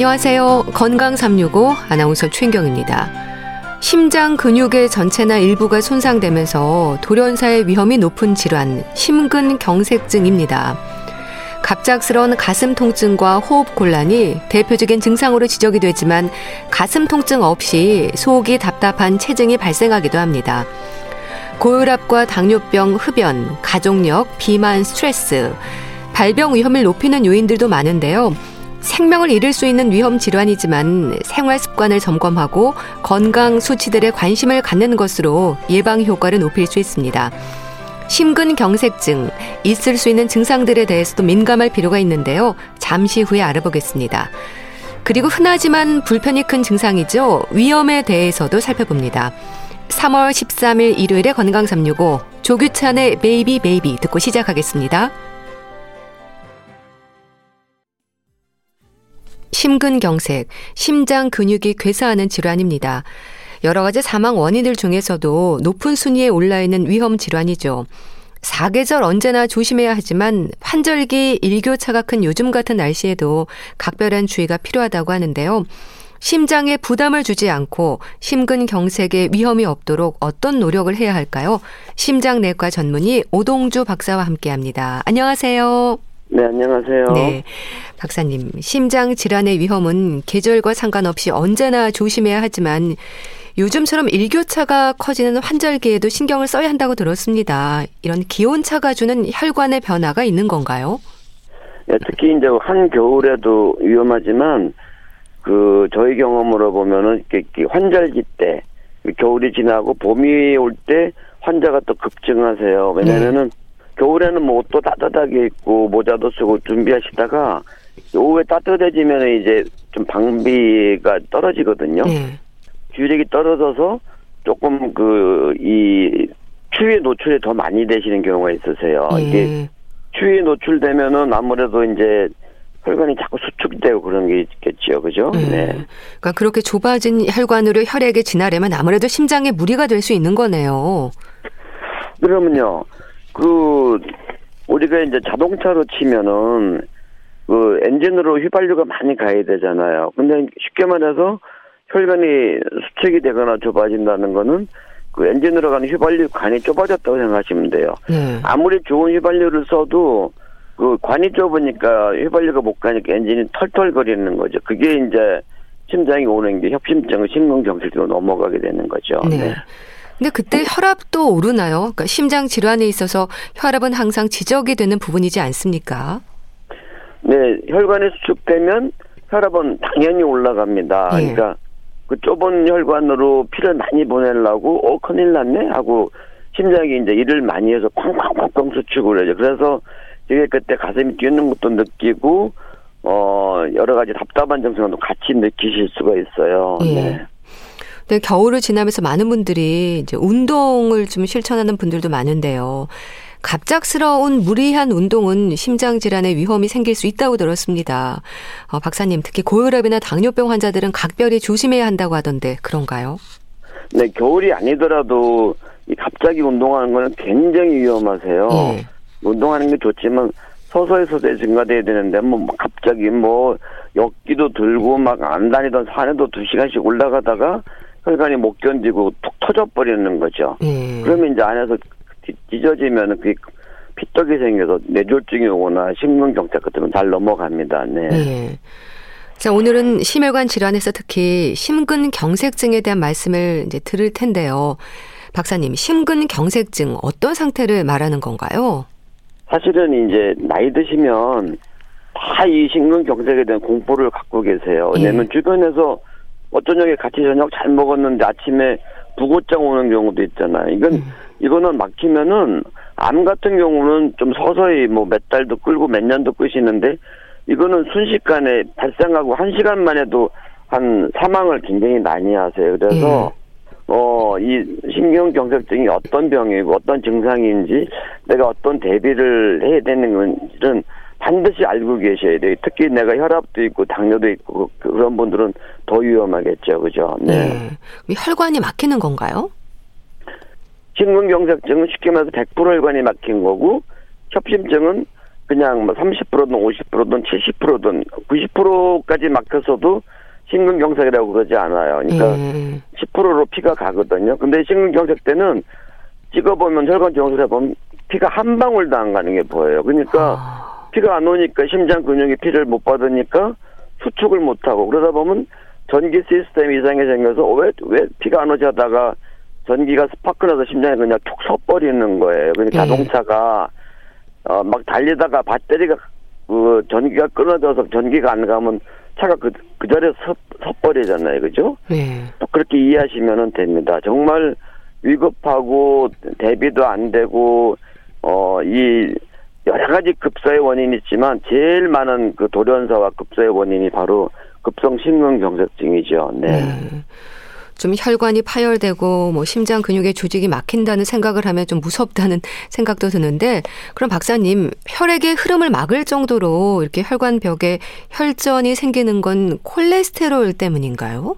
안녕하세요. 건강 365 아나운서 최인경입니다. 심장 근육의 전체나 일부가 손상되면서 돌연사의 위험이 높은 질환, 심근경색증입니다. 갑작스러운 가슴 통증과 호흡 곤란이 대표적인 증상으로 지적이 되지만 가슴 통증 없이 속이 답답한 체증이 발생하기도 합니다. 고혈압과 당뇨병, 흡연, 가족력, 비만, 스트레스, 발병 위험을 높이는 요인들도 많은데요. 생명을 잃을 수 있는 위험 질환이지만 생활 습관을 점검하고 건강 수치들에 관심을 갖는 것으로 예방 효과를 높일 수 있습니다. 심근경색증, 있을 수 있는 증상들에 대해서도 민감할 필요가 있는데요. 잠시 후에 알아보겠습니다. 그리고 흔하지만 불편이 큰 증상이죠. 위염에 대해서도 살펴봅니다. 3월 13일 일요일에 건강 365 조규찬의 Baby Baby 듣고 시작하겠습니다. 심근경색, 심장 근육이 괴사하는 질환입니다. 여러 가지 사망 원인들 중에서도 높은 순위에 올라 있는 위험 질환이죠. 사계절 언제나 조심해야 하지만 환절기 일교차가 큰 요즘 같은 날씨에도 각별한 주의가 필요하다고 하는데요. 심장에 부담을 주지 않고 심근경색에 위험이 없도록 어떤 노력을 해야 할까요? 심장내과 전문의 오동주 박사와 함께합니다. 안녕하세요. 네, 안녕하세요. 네. 박사님, 심장 질환의 위험은 계절과 상관없이 언제나 조심해야 하지만 요즘처럼 일교차가 커지는 환절기에도 신경을 써야 한다고 들었습니다. 이런 기온차가 주는 혈관의 변화가 있는 건가요? 네, 특히 이제 한겨울에도 위험하지만 그 저희 경험으로 보면은 이렇게 환절기 때 겨울이 지나고 봄이 올 때 환자가 또 급증하세요. 왜냐면은 네. 겨울에는 뭐 옷도 따뜻하게 입고 모자도 쓰고 준비하시다가 오후에 따뜻해지면 이제 좀 방비가 떨어지거든요. 네. 주력이 떨어져서 조금 그 이 추위에 노출이 더 많이 되시는 경우가 있으세요. 네. 이게 추위에 노출되면은 아무래도 이제 혈관이 자꾸 수축되고 그런 게 있겠죠. 그죠? 네. 네. 그러니까 그렇게 좁아진 혈관으로 혈액이 지나려면 아무래도 심장에 무리가 될 수 있는 거네요. 그러면요. 그 우리가 이제 자동차로 치면은 그 엔진으로 휘발유가 많이 가야 되잖아요. 근데 쉽게 말해서 혈관이 수축이 되거나 좁아진다는 거는 그 엔진으로 가는 휘발유 관이 좁아졌다고 생각하시면 돼요. 네. 아무리 좋은 휘발유를 써도 그 관이 좁으니까 휘발유가 못 가니까 엔진이 털털거리는 거죠. 그게 이제 심장이 오는 게 협심증, 심근경색으로 넘어가게 되는 거죠. 네. 네. 근데 그때 혈압도 오르나요? 그러니까 심장 질환에 있어서 혈압은 항상 지적이 되는 부분이지 않습니까? 네, 혈관이 수축되면 혈압은 당연히 올라갑니다. 예. 그러니까 그 좁은 혈관으로 피를 많이 보내려고 어 큰일 났네 하고 심장이 이제 일을 많이 해서 쾅쾅쾅쾅 수축을 해요. 그래서 이게 그때 가슴이 뛰는 것도 느끼고 어 여러 가지 답답한 증상도 같이 느끼실 수가 있어요. 예. 네. 네, 겨울을 지나면서 많은 분들이 이제 운동을 좀 실천하는 분들도 많은데요. 갑작스러운 무리한 운동은 심장 질환의 위험이 생길 수 있다고 들었습니다. 어, 박사님, 특히 고혈압이나 당뇨병 환자들은 각별히 조심해야 한다고 하던데 그런가요? 네, 겨울이 아니더라도 갑자기 운동하는 거는 굉장히 위험하세요. 예. 운동하는 게 좋지만 서서히 서서히 증가돼야 되는데 뭐 갑자기 뭐 역기도 들고 막 안 다니던 산에도 두 시간씩 올라가다가 혈관이 못 견디고 툭 터져버리는 거죠. 예. 그러면 이제 안에서 찢어지면 그 피떡이 생겨서 뇌졸중이 오거나 심근경색 같은 건잘 넘어갑니다. 네. 예. 자, 오늘은 심혈관 질환에서 특히 심근경색증에 대한 말씀을 이제 들을 텐데요. 박사님, 심근경색증 어떤 상태를 말하는 건가요? 사실은 이제 나이 드시면 다 이 심근경색에 대한 공포를 갖고 계세요. 왜냐면 예. 주변에서 어떤 적에 같이 저녁 잘 먹었는데 아침에 부고장 오는 경우도 있잖아요. 이건 음. 이거는 막히면은 암 같은 경우는 좀 서서히 뭐 몇 달도 끌고 몇 년도 끄시는데 이거는 순식간에 발생하고 한 시간 만에도 한 사망을 굉장히 많이 하세요. 그래서 예. 어, 이 신경경색증이 어떤 병이고 어떤 증상인지 내가 어떤 대비를 해야 되는 건지는 반드시 알고 계셔야 돼요. 특히 내가 혈압도 있고 당뇨도 있고 그런 분들은 더 위험하겠죠. 그죠? 네. 네. 혈관이 막히는 건가요? 심근경색증은 쉽게 말해서 100% 혈관이 막힌 거고 협심증은 그냥 뭐 30%든 50%든 70%든 90%까지 막혔어도 심근경색이라고 그러지 않아요. 그러니까 예. 10%로 피가 가거든요. 근데 심근경색 때는 찍어보면 혈관 조영술을 해보면 피가 한 방울도 안 가는 게 보여요. 그러니까 아. 피가 안 오니까 심장 근육이 피를 못 받으니까 수축을 못 하고 그러다 보면 전기 시스템 이상이 생겨서 왜 왜 피가 안 오지 하다가 전기가 스파크 나서 심장이 그냥 툭 서버리는 거예요. 그러니까 예. 자동차가 어 막 달리다가 배터리가 그 전기가 끊어져서 전기가 안 가면 차가 그, 그 자리에 서, 서버리잖아요. 그죠? 네. 그렇게 이해하시면 됩니다. 정말 위급하고 대비도 안 되고, 어, 이 여러 가지 급사의 원인이 있지만 제일 많은 그 돌연사와 급사의 원인이 바로 급성 심근경색증이죠. 네. 네. 좀 혈관이 파열되고 뭐 심장 근육의 조직이 막힌다는 생각을 하면 좀 무섭다는 생각도 드는데 그럼 박사님 혈액의 흐름을 막을 정도로 이렇게 혈관벽에 혈전이 생기는 건 콜레스테롤 때문인가요?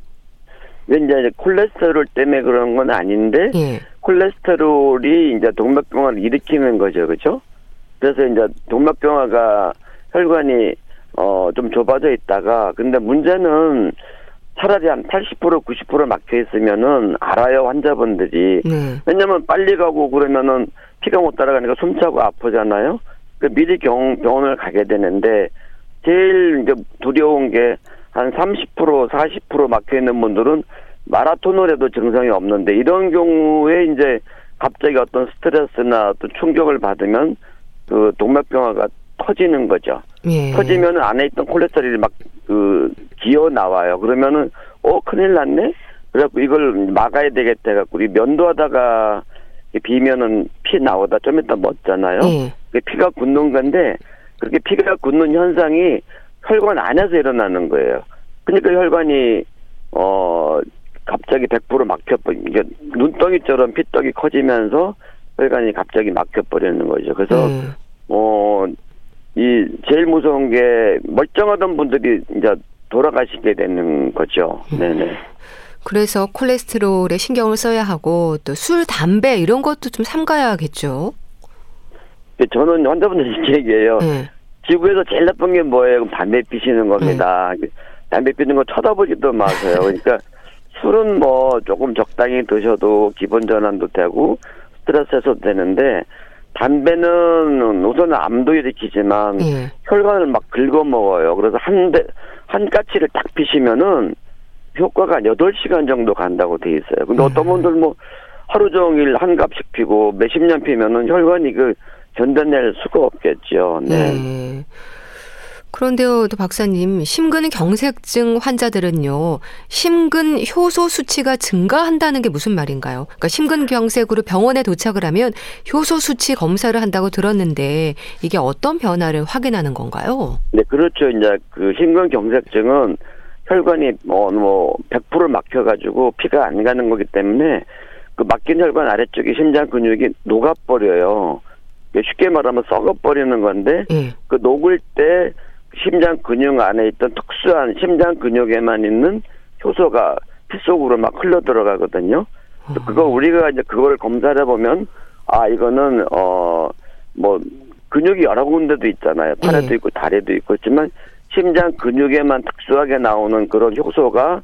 이제 콜레스테롤 때문에 그런 건 아닌데 예. 콜레스테롤이 이제 동맥경화를 일으키는 거죠, 그렇죠? 그래서 이제 동맥경화가 혈관이 어 좀 좁아져 있다가 근데 문제는 차라리 한 80% 90% 막혀 있으면은 알아요 환자분들이 네. 왜냐면 빨리 가고 그러면은 피가 못 따라가니까 숨차고 아프잖아요. 그 미리 경, 병원을 가게 되는데 제일 이제 두려운 게 한 30% 40% 막혀 있는 분들은 마라톤을 해도 증상이 없는데 이런 경우에 이제 갑자기 어떤 스트레스나 어떤 충격을 받으면 그 동맥경화가 터지는 거죠. 예. 터지면 안에 있던 콜레스테롤이 막 그 기어 나와요. 그러면은 어 큰일 났네. 그래갖고 이걸 막아야 되겠다 해갖고 우리 면도하다가 비면은 피 나오다 좀 이따 멎잖아요. 예. 피가 굳는 건데 그렇게 피가 굳는 현상이 혈관 안에서 일어나는 거예요. 그러니까 혈관이 어 갑자기 100% 막혀 이게 눈덩이처럼 피떡이 커지면서 혈관이 갑자기 막혀 버리는 거죠. 그래서 음. 어 이 제일 무서운 게 멀쩡하던 분들이 이제 돌아가시게 되는 거죠. 음. 네네. 그래서 콜레스테롤에 신경을 써야 하고 또 술, 담배 이런 것도 좀 삼가야겠죠. 네, 저는 환자분들 이렇게 얘기해요. 네. 지구에서 제일 나쁜 게 뭐예요? 담배 피시는 겁니다. 네. 담배 피는 거 쳐다보지도 마세요. 그러니까 술은 뭐 조금 적당히 드셔도 기본 전환도 되고 스트레스 해소도 되는데 담배는 우선 암도 일으키지만 예. 혈관을 막 긁어 먹어요. 그래서 한 대, 한 까치를 딱 피시면은 효과가 8시간 정도 간다고 돼 있어요. 근데 음. 어떤 분들 뭐 하루 종일 한 갑씩 피고 몇십 년 피면은 혈관이 그 견뎌낼 수가 없겠죠. 네. 네. 그런데요, 또 박사님, 심근 경색증 환자들은요, 심근 효소 수치가 증가한다는 게 무슨 말인가요? 그러니까 심근 경색으로 병원에 도착을 하면 효소 수치 검사를 한다고 들었는데 이게 어떤 변화를 확인하는 건가요? 네, 그렇죠. 이제 그 심근 경색증은 혈관이 뭐, 뭐, 100% 막혀가지고 피가 안 가는 거기 때문에 그 막힌 혈관 아래쪽에 심장 근육이 녹아버려요. 쉽게 말하면 썩어버리는 건데, 네. 그 녹을 때 심장 근육 안에 있던 특수한 심장 근육에만 있는 효소가 피 속으로 막 흘러 들어가거든요. 그거 우리가 이제 그걸 검사를 해보면 아 이거는 어 뭐 근육이 여러 군데도 있잖아요. 팔에도 네. 있고 다리도 있고 있지만 심장 근육에만 특수하게 나오는 그런 효소가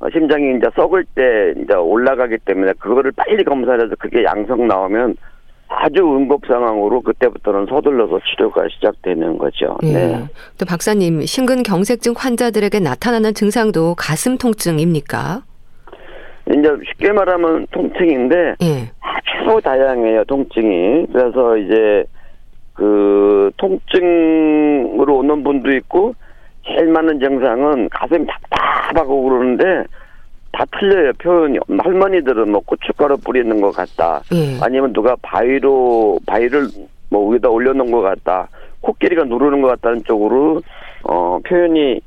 어, 심장이 이제 썩을 때 이제 올라가기 때문에 그거를 빨리 검사를 해서 그게 양성 나오면 아주 응급 상황으로 그때부터는 서둘러서 치료가 시작되는 거죠. 네. 네. 또 박사님, 심근경색증 환자들에게 나타나는 증상도 가슴 통증입니까? 이제 쉽게 말하면 통증인데 네. 아주 다양해요 통증이. 그래서 이제 그 통증으로 오는 분도 있고 제일 많은 증상은 가슴이 답답하고 그러는데 다 틀려요. 표현이. 할머니들은 뭐 고춧가루 뿌리는 것 같다. 예. 아니면 누가 바위로 바위를 뭐 위에다 올려놓은 것 같다. 코끼리가 누르는 것 같다는 쪽으로 어 표현이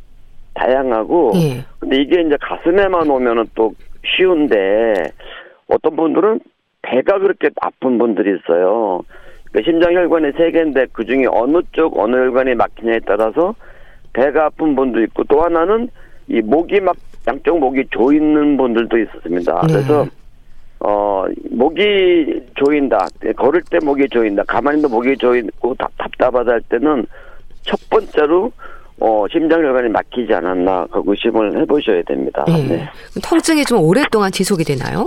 다양하고 예. 근데 이게 이제 가슴에만 오면은 또 쉬운데 어떤 분들은 배가 그렇게 아픈 분들이 있어요. 그러니까 심장혈관이 세 개인데 그 중에 어느 쪽 어느 혈관이 막히냐에 따라서 배가 아픈 분도 있고 또 하나는 이 목이 막 양쪽 목이 조이는 분들도 있었습니다. 네. 그래서 어 목이 조인다. 걸을 때 목이 조인다. 가만히 있는 목이 조이고 답답 답답하다 할 때는 첫 번째로 어, 심장혈관이 막히지 않았나 그 의심을 해보셔야 됩니다. 네. 네. 통증이 좀 오랫동안 지속이 되나요?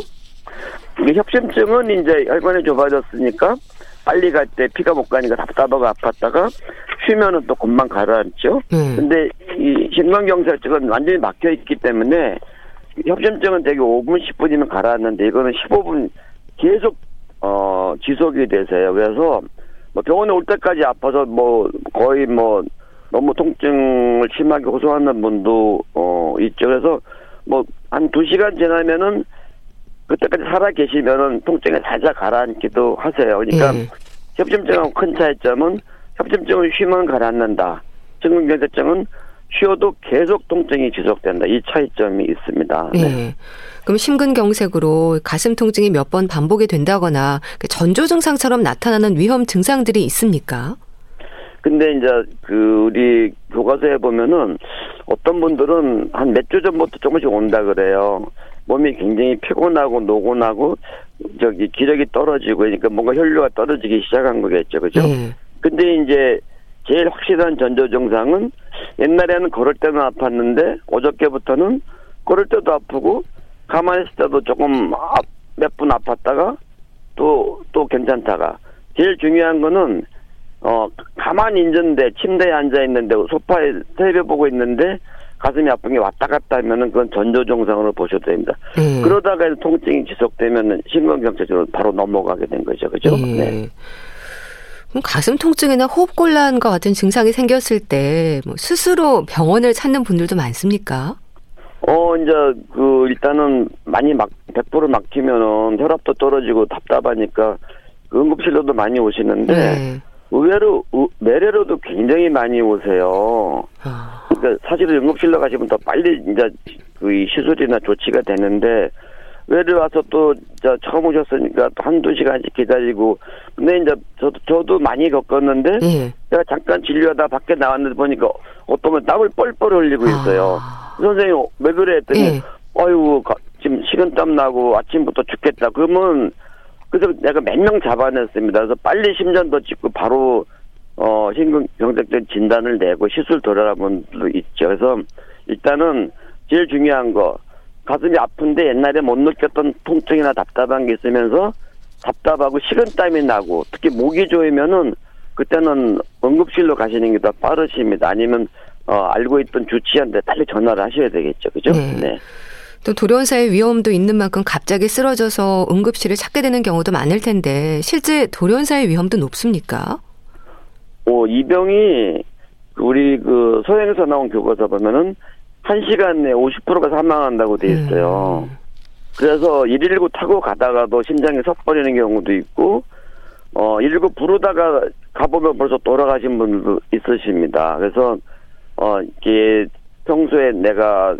협심증은 이제 혈관이 좁아졌으니까 빨리 갈 때 피가 못 가니까 답답하고 아팠다가 쉬면은 또 금방 가라앉죠. 음. 근데 이 심근경색증은 완전히 막혀 있기 때문에 협심증은 되게 5분 10분이면 가라앉는데 이거는 15분 계속 어 지속이 되세요. 그래서 뭐 병원에 올 때까지 아파서 뭐 거의 뭐 너무 통증을 심하게 호소하는 분도 어 있죠. 그래서 뭐 한 두 시간 지나면은 그때까지 살아 계시면은 통증이 살짝 가라앉기도 하세요. 그러니까 예. 협심증하고 큰 차이점은 협심증은 쉬면 가라앉는다. 증근경색증은 쉬어도 계속 통증이 지속된다. 이 차이점이 있습니다. 네. 네. 그럼 심근경색으로 가슴 통증이 몇 번 반복이 된다거나 그 전조 증상처럼 나타나는 위험 증상들이 있습니까? 근데 이제 그 우리 교과서에 보면은 어떤 분들은 한 몇 주 전부터 조금씩 온다 그래요. 몸이 굉장히 피곤하고 노곤하고 저기 기력이 떨어지고 그러니까 뭔가 혈류가 떨어지기 시작한 거겠죠, 그죠? 네. 근데 이제 제일 확실한 전조 증상은 옛날에는 걸을 때는 아팠는데 어저께부터는 걸을 때도 아프고 가만히 있을 때도 조금 몇 분 아팠다가 또 또 괜찮다가 제일 중요한 거는 어 가만히 있는데 침대에 앉아 있는데 소파에 텔레비 보고 있는데 가슴이 아픈 게 왔다 갔다 하면은 그건 전조 증상으로 보셔도 됩니다. 네. 그러다가 통증이 지속되면은 심근경색으로 바로 넘어가게 된 거죠, 그죠? 네. 네. 그럼 가슴 통증이나 호흡곤란과 같은 증상이 생겼을 때 뭐 스스로 병원을 찾는 분들도 많습니까? 어, 이제, 그, 일단은 많이 막, 100% 막히면은 혈압도 떨어지고 답답하니까 그 응급실로도 많이 오시는데, 네. 의외로, 내래로도 굉장히 많이 오세요. 아. 그러니까 사실은 응급실로 가시면 더 빨리 이제 그 시술이나 조치가 되는데, 외래 와서 또, 저, 처음 오셨으니까 또 한두 시간씩 기다리고, 근데 이제 저도, 저도 많이 겪었는데, 예. 제가 잠깐 진료하다 밖에 나왔는데 보니까 어떤 분 땀을 뻘뻘 흘리고 있어요. 아. 선생님, 왜 그래? 했더니, 예. 아이고, 지금 식은땀 나고 아침부터 죽겠다. 그러면, 그래서 내가 몇 명 잡아냈습니다. 그래서 빨리 심전도 찍고 바로, 어, 심근경색증 진단을 내고 시술 돌아가는 분도 있죠. 그래서 일단은 제일 중요한 거, 가슴이 아픈데 옛날에 못 느꼈던 통증이나 답답한 게 있으면서 답답하고 식은땀이 나고 특히 목이 조이면은 그때는 응급실로 가시는 게 더 빠르십니다. 아니면 어, 알고 있던 주치의한테 빨리 전화를 하셔야 되겠죠. 그죠? 네. 네. 또 돌연사의 위험도 있는 만큼 갑자기 쓰러져서 응급실을 찾게 되는 경우도 많을 텐데 실제 돌연사의 위험도 높습니까? 오, 이 병이 우리 그 소행에서 나온 교과서 보면은 1시간 내에 50%가 사망한다고 돼 있어요. 음. 그래서 119 타고 가다가도 심장이 섞버리는 경우도 있고, 어, 119 부르다가 가보면 벌써 돌아가신 분도 있으십니다. 그래서, 어, 이게 평소에 내가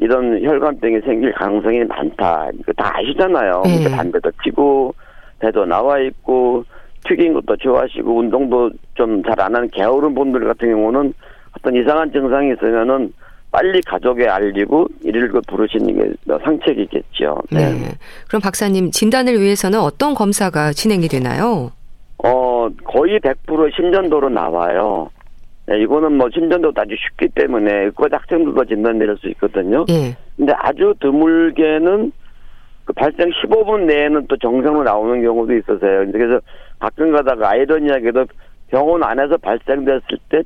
이런 혈관병이 생길 가능성이 많다. 이거 다 아시잖아요. 음. 담배도 피고, 배도 나와 있고, 튀긴 것도 좋아하시고, 운동도 좀 잘 안 하는 게으른 분들 같은 경우는 어떤 이상한 증상이 있으면은 빨리 가족에 알리고 119 부르시는 게 상책이겠죠. 네. 네. 그럼 박사님 진단을 위해서는 어떤 검사가 진행이 되나요? 어 거의 100% 심전도로 나와요. 네, 이거는 뭐 심전도도 아주 쉽기 때문에 의과 학생들도 진단 내릴 수 있거든요. 예. 근데 아주 드물게는 그 발생 15분 내에는 또 정상으로 나오는 경우도 있어서요. 그래서 가끔 가다가 아이러니하게도 병원 안에서 발생됐을 때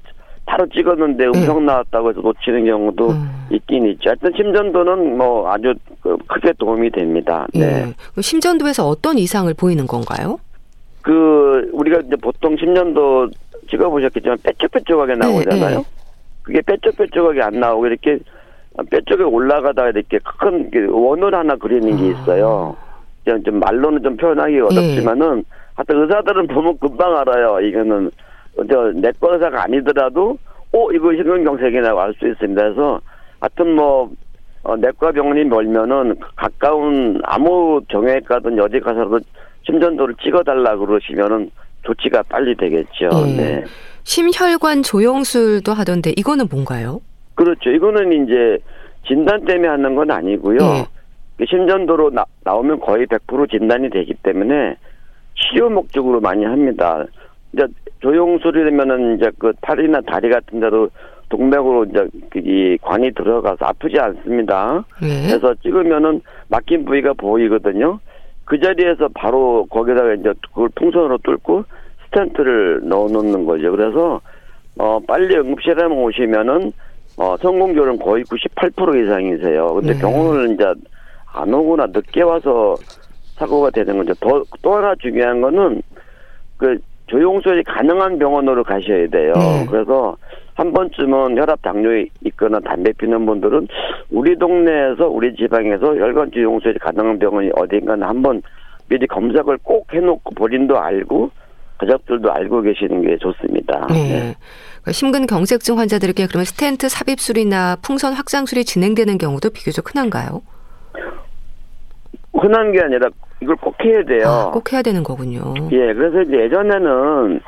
바로 찍었는데 네. 음성 나왔다고 해서 놓치는 경우도 음. 있긴 있죠. 하여튼 심전도는 뭐 아주 그 크게 도움이 됩니다. 네. 네. 심전도에서 어떤 이상을 보이는 건가요? 그 우리가 이제 보통 심전도 찍어보셨겠지만 뾰족뾰족하게 네, 나오잖아요. 네. 그게 뾰족뾰족하게 안 나오고 이렇게 뾰족에 올라가다가 이렇게 큰 원을 하나 그리는 게 아. 있어요. 좀 말로는 좀 표현하기 네. 어렵지만은 하여튼 의사들은 보면 금방 알아요. 이거는 저 내과 의사가 아니더라도 어 이거 심근경색이라고 알 수 있습니다. 그래서 하여튼 뭐 어, 내과 병원이 멀면은 가까운 아무 정형외과든 어디 가서도 심전도를 찍어달라 그러시면은 조치가 빨리 되겠죠. 네. 네. 심혈관 조영술도 하던데 이거는 뭔가요? 그렇죠. 이거는 이제 진단 때문에 하는 건 아니고요. 네. 심전도로 나, 나오면 거의 100% 진단이 되기 때문에 치료 목적으로 많이 합니다. 이제 조용술이라면은 이제 그 팔이나 다리 같은 데도 동맥으로 이제 이 관이 들어가서 아프지 않습니다. 예. 그래서 찍으면은 막힌 부위가 보이거든요. 그 자리에서 바로 거기다가 이제 그걸 풍선으로 뚫고 스텐트를 넣어 놓는 거죠. 그래서 어 빨리 응급실에 오시면은 어 성공률은 거의 98% 이상이세요. 근데 네. 병원을 이제 안 오거나 늦게 와서 사고가 되는 거죠. 더 또 하나 중요한 거는 그 조용술이 가능한 병원으로 가셔야 돼요. 네. 그래서 한 번쯤은 혈압 당뇨 있거나 담배 피는 분들은 우리 동네에서 우리 지방에서 혈관 조용술이 가능한 병원이 어딘가는 한번 미리 검색을 꼭 해놓고 본인도 알고 가족들도 알고 계시는 게 좋습니다. 네. 네. 그러니까 심근 경색증 환자들에게 그러면 스텐트 삽입술이나 풍선 확장술이 진행되는 경우도 비교적 흔한가요? 흔한 게 아니라 이걸 꼭 해야 돼요. 아, 꼭 해야 되는 거군요. 예, 그래서 이제 예전에는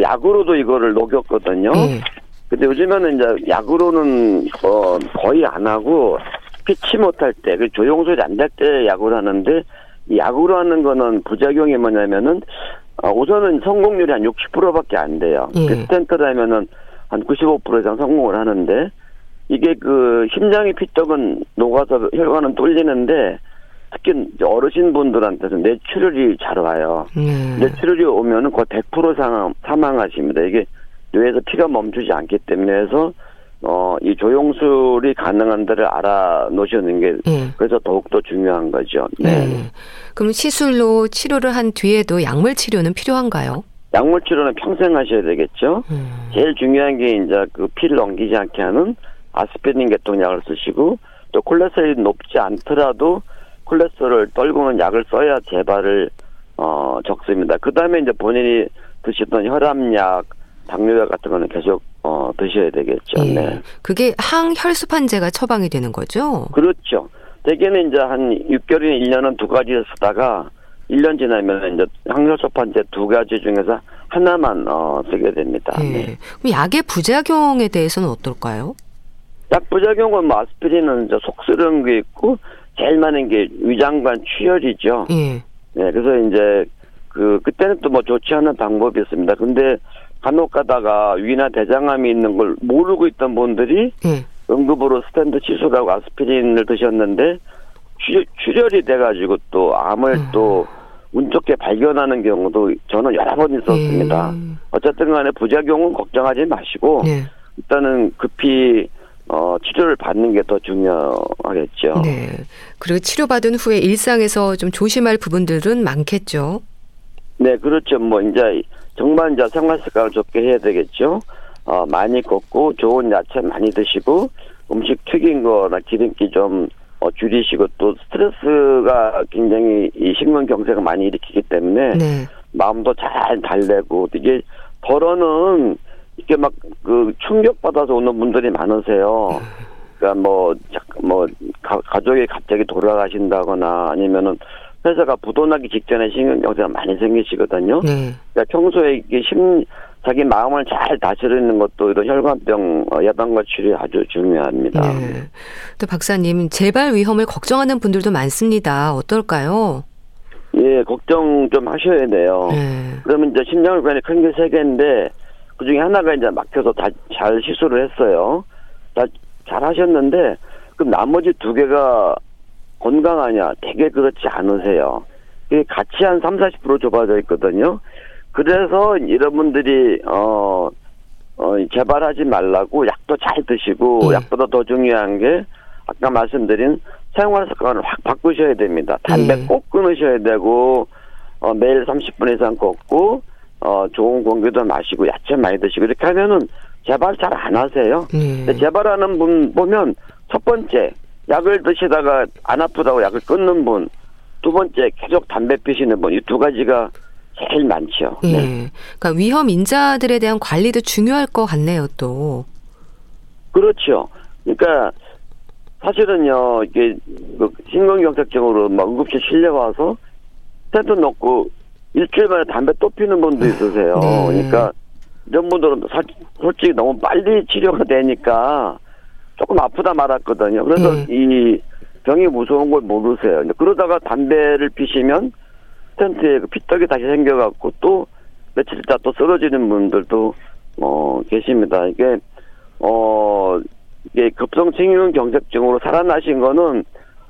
약으로도 이거를 녹였거든요. 예. 근데 요즘에는 이제 약으로는 어 거의 안 하고 피치 못할 때, 그 조용술이 안될 때 약으로 하는데 이 약으로 하는 거는 부작용이 뭐냐면은 어, 우선은 성공률이 한 60%밖에 안 돼요. 예. 그 스텐트라면은 한 95% 이상 성공을 하는데 이게 그 심장의 피떡은 녹아서 혈관은 뚫리는데 특히 이제 어르신 분들한테는 뇌출혈이 잘 와요. 네. 뇌출혈이 오면은 거의 100% 상황, 사망하십니다. 이게 뇌에서 피가 멈추지 않기 때문에 해서 어, 이 조용술이 가능한 데를 알아 놓으시는 게 예. 그래서 더욱더 중요한 거죠. 네. 네. 그럼 시술로 치료를 한 뒤에도 약물 치료는 필요한가요? 약물 치료는 평생 하셔야 되겠죠. 음. 제일 중요한 게 이제 그 피를 넘기지 않게 하는 아스피린 계통약을 쓰시고 또 콜레스테롤이 높지 않더라도 콜레스테롤을 떨구는 약을 써야 재발을 어 적습니다. 그 다음에 이제 본인이 드시던 혈압약, 당뇨약 같은 거는 계속 어 드셔야 되겠죠. 예. 네. 그게 항혈수판제가 처방이 되는 거죠? 그렇죠. 대개는 이제 한 6개월이나 1년은 두 가지 쓰다가 1년 지나면 이제 항혈소판제 두 가지 중에서 하나만 어 쓰게 됩니다. 예. 네. 그럼 약의 부작용에 대해서는 어떨까요? 약 부작용은 뭐 아스피린은 이제 속 쓰는 게 있고 제일 많은 게 위장관 출혈이죠. 예. 네, 그래서 이제 그 그때는 또뭐 좋지 않은 방법이 있습니다. 근데 간혹 가다가 위나 대장암이 있는 걸 모르고 있던 분들이 예. 응급으로 스탠드 치수라고 아스피린을 드셨는데 출혈, 출혈 이 돼가지고 또 암을 음. 또운 좋게 발견하는 경우도 저는 여러 번 있었습니다. 예. 어쨌든 간에 부작용은 걱정하지 마시고 예. 일단은 급히 어, 치료를 받는 게 더 중요하겠죠. 네. 그리고 치료받은 후에 일상에서 좀 조심할 부분들은 많겠죠. 네, 그렇죠. 뭐 이제 정말 이제 생활 습관을 좋게 해야 되겠죠. 어, 많이 걷고 좋은 야채 많이 드시고 음식 튀긴 거나 기름기 좀 어, 줄이시고 또 스트레스가 굉장히 이 신경 경색을 많이 일으키기 때문에 네. 마음도 잘 달래고 이게 벌어는 이렇게 막 그 충격 받아서 오는 분들이 많으세요. 그러니까 뭐, 자- 뭐, 가, 가족이 갑자기 돌아가신다거나 아니면은 회사가 부도나기 직전에 신경경색가 많이 생기시거든요. 네. 그러니까 평소에 이게 심, 자기 마음을 잘 다스리는 것도 이런 혈관병 어, 예방과 치료에 아주 중요합니다. 네. 또 박사님, 재발 위험을 걱정하는 분들도 많습니다. 어떨까요? 예, 걱정 좀 하셔야 돼요. 네. 그러면 이제 심장혈관이 큰게 세 개인데 그 중에 하나가 이제 막혀서 다 잘 시술을 했어요. 다 잘 하셨는데 그럼 나머지 두 개가 건강하냐? 되게 그렇지 않으세요. 이게 같이 한 3, 40% 좁아져 있거든요. 그래서 이런 분들이 어, 어 재발하지 말라고 약도 잘 드시고 예. 약보다 더 중요한 게 아까 말씀드린 생활 습관을 확 바꾸셔야 됩니다. 담배 예. 꼭 끊으셔야 되고 어, 매일 30분 이상 걷고 어, 좋은 공기도 마시고 야채 많이 드시고 이렇게 하면은 재발 잘 안 하세요. 네. 재발하는 분 보면 첫 번째 약을 드시다가 안 아프다고 약을 끊는 분, 두 번째 계속 담배 피시는 분 이 두 가지가 제일 많죠. 예. 네. 그러니까 위험 인자들에 대한 관리도 중요할 것 같네요, 또. 그렇죠. 그러니까 사실은요 이게 그 심근경색증으로 막 응급실 실려 와서 텐트 넣고 일주일 만에 담배 또 피는 분도 있으세요. 네. 그러니까 이런 분들은 사- 솔직히 너무 빨리 치료가 되니까 조금 아프다 말았거든요. 그래서 네. 이 병이 무서운 걸 모르세요. 그러다가 담배를 피시면 텐트에 그 피떡이 다시 생겨갖고 또 며칠 있다 또 쓰러지는 분들도 어 계십니다. 이게 어 이게 급성 층위훈 경색증으로 살아나신 거는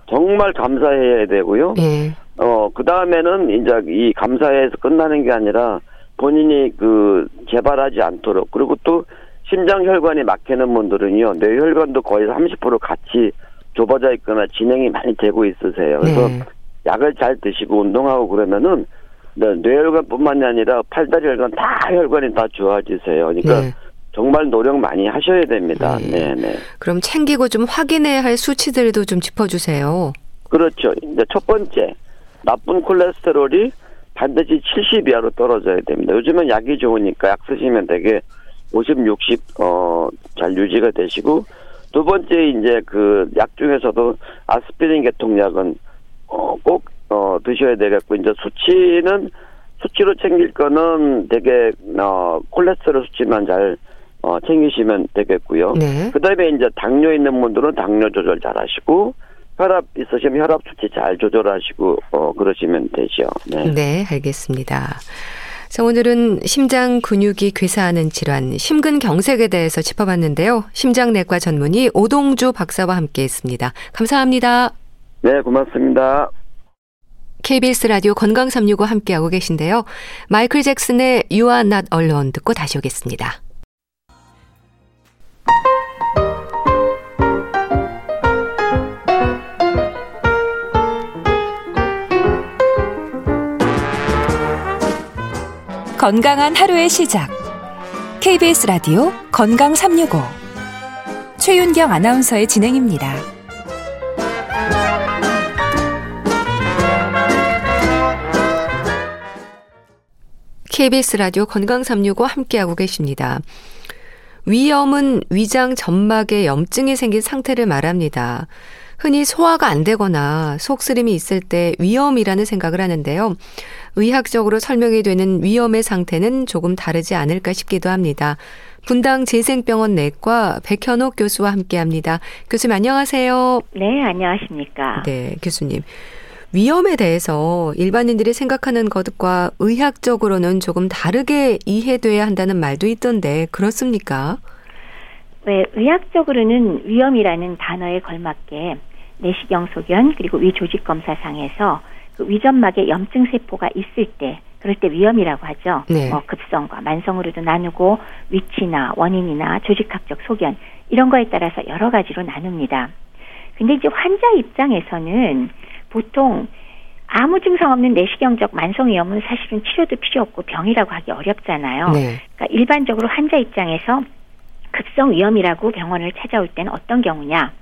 정말 감사해야 되고요. 예. 어, 그 다음에는 이제 이 감사해서 끝나는 게 아니라 본인이 그 재발하지 않도록 그리고 또 심장 혈관이 막히는 분들은요 뇌혈관도 거의 30% 같이 좁아져 있거나 진행이 많이 되고 있으세요. 그래서 네. 약을 잘 드시고 운동하고 그러면은 네, 뇌혈관뿐만이 아니라 팔다리 혈관 다 혈관이 다 좋아지세요. 그러니까 네. 정말 노력 많이 하셔야 됩니다. 네. 네, 네. 그럼 챙기고 좀 확인해야 할 수치들도 좀 짚어주세요. 그렇죠. 이제 첫 번째 나쁜 콜레스테롤이 반드시 70 이하로 떨어져야 됩니다. 요즘은 약이 좋으니까 약 쓰시면 되게 50, 60, 어, 잘 유지가 되시고, 두 번째, 이제 그 약 중에서도 아스피린 계통약은, 어, 꼭, 어, 드셔야 되겠고, 이제 수치는, 수치로 챙길 거는 되게, 어, 콜레스테롤 수치만 잘, 어, 챙기시면 되겠고요. 네. 그 다음에 이제 당뇨 있는 분들은 당뇨 조절 잘 하시고, 혈압 있으시면 혈압 수치 잘 조절하시고, 어, 그러시면 되죠. 네. 네, 알겠습니다. 자, 오늘은 심장 근육이 괴사하는 질환, 심근경색에 대해서 짚어봤는데요. 심장내과 전문의 오동주 박사와 함께 했습니다. 감사합니다. 네, 고맙습니다. KBS 라디오 건강 365 함께하고 계신데요. 마이클 잭슨의 You Are Not Alone 듣고 다시 오겠습니다. 건강한 하루의 시작. KBS 라디오 건강 365. 최윤경 아나운서의 진행입니다. KBS 라디오 건강 365 함께하고 계십니다. 위염은 위장 점막에 염증이 생긴 상태를 말합니다. 흔히 소화가 안 되거나 속쓰림이 있을 때 위염이라는 생각을 하는데요. 의학적으로 설명이 되는 위염의 상태는 조금 다르지 않을까 싶기도 합니다. 분당 재생병원 내과 백현옥 교수와 함께 합니다. 교수님 안녕하세요. 네, 안녕하십니까. 네, 교수님. 위험에 대해서 일반인들이 생각하는 것과 의학적으로는 조금 다르게 이해돼야 한다는 말도 있던데 그렇습니까? 네, 의학적으로는 위험이라는 단어에 걸맞게 내시경 소견 그리고 위 조직 검사상에서 그 위점막에 염증 세포가 있을 때 그럴 때 위험이라고 하죠. 네. 뭐 급성과 만성으로도 나누고 위치나 원인이나 조직학적 소견 이런 거에 따라서 여러 가지로 나눕니다. 근데 이제 환자 입장에서는 보통 아무 증상 없는 내시경적 만성위염은 사실은 치료도 필요 없고 병이라고 하기 어렵잖아요. 네. 그러니까 일반적으로 환자 입장에서 급성 위염이라고 병원을 찾아올 때는 어떤 경우냐?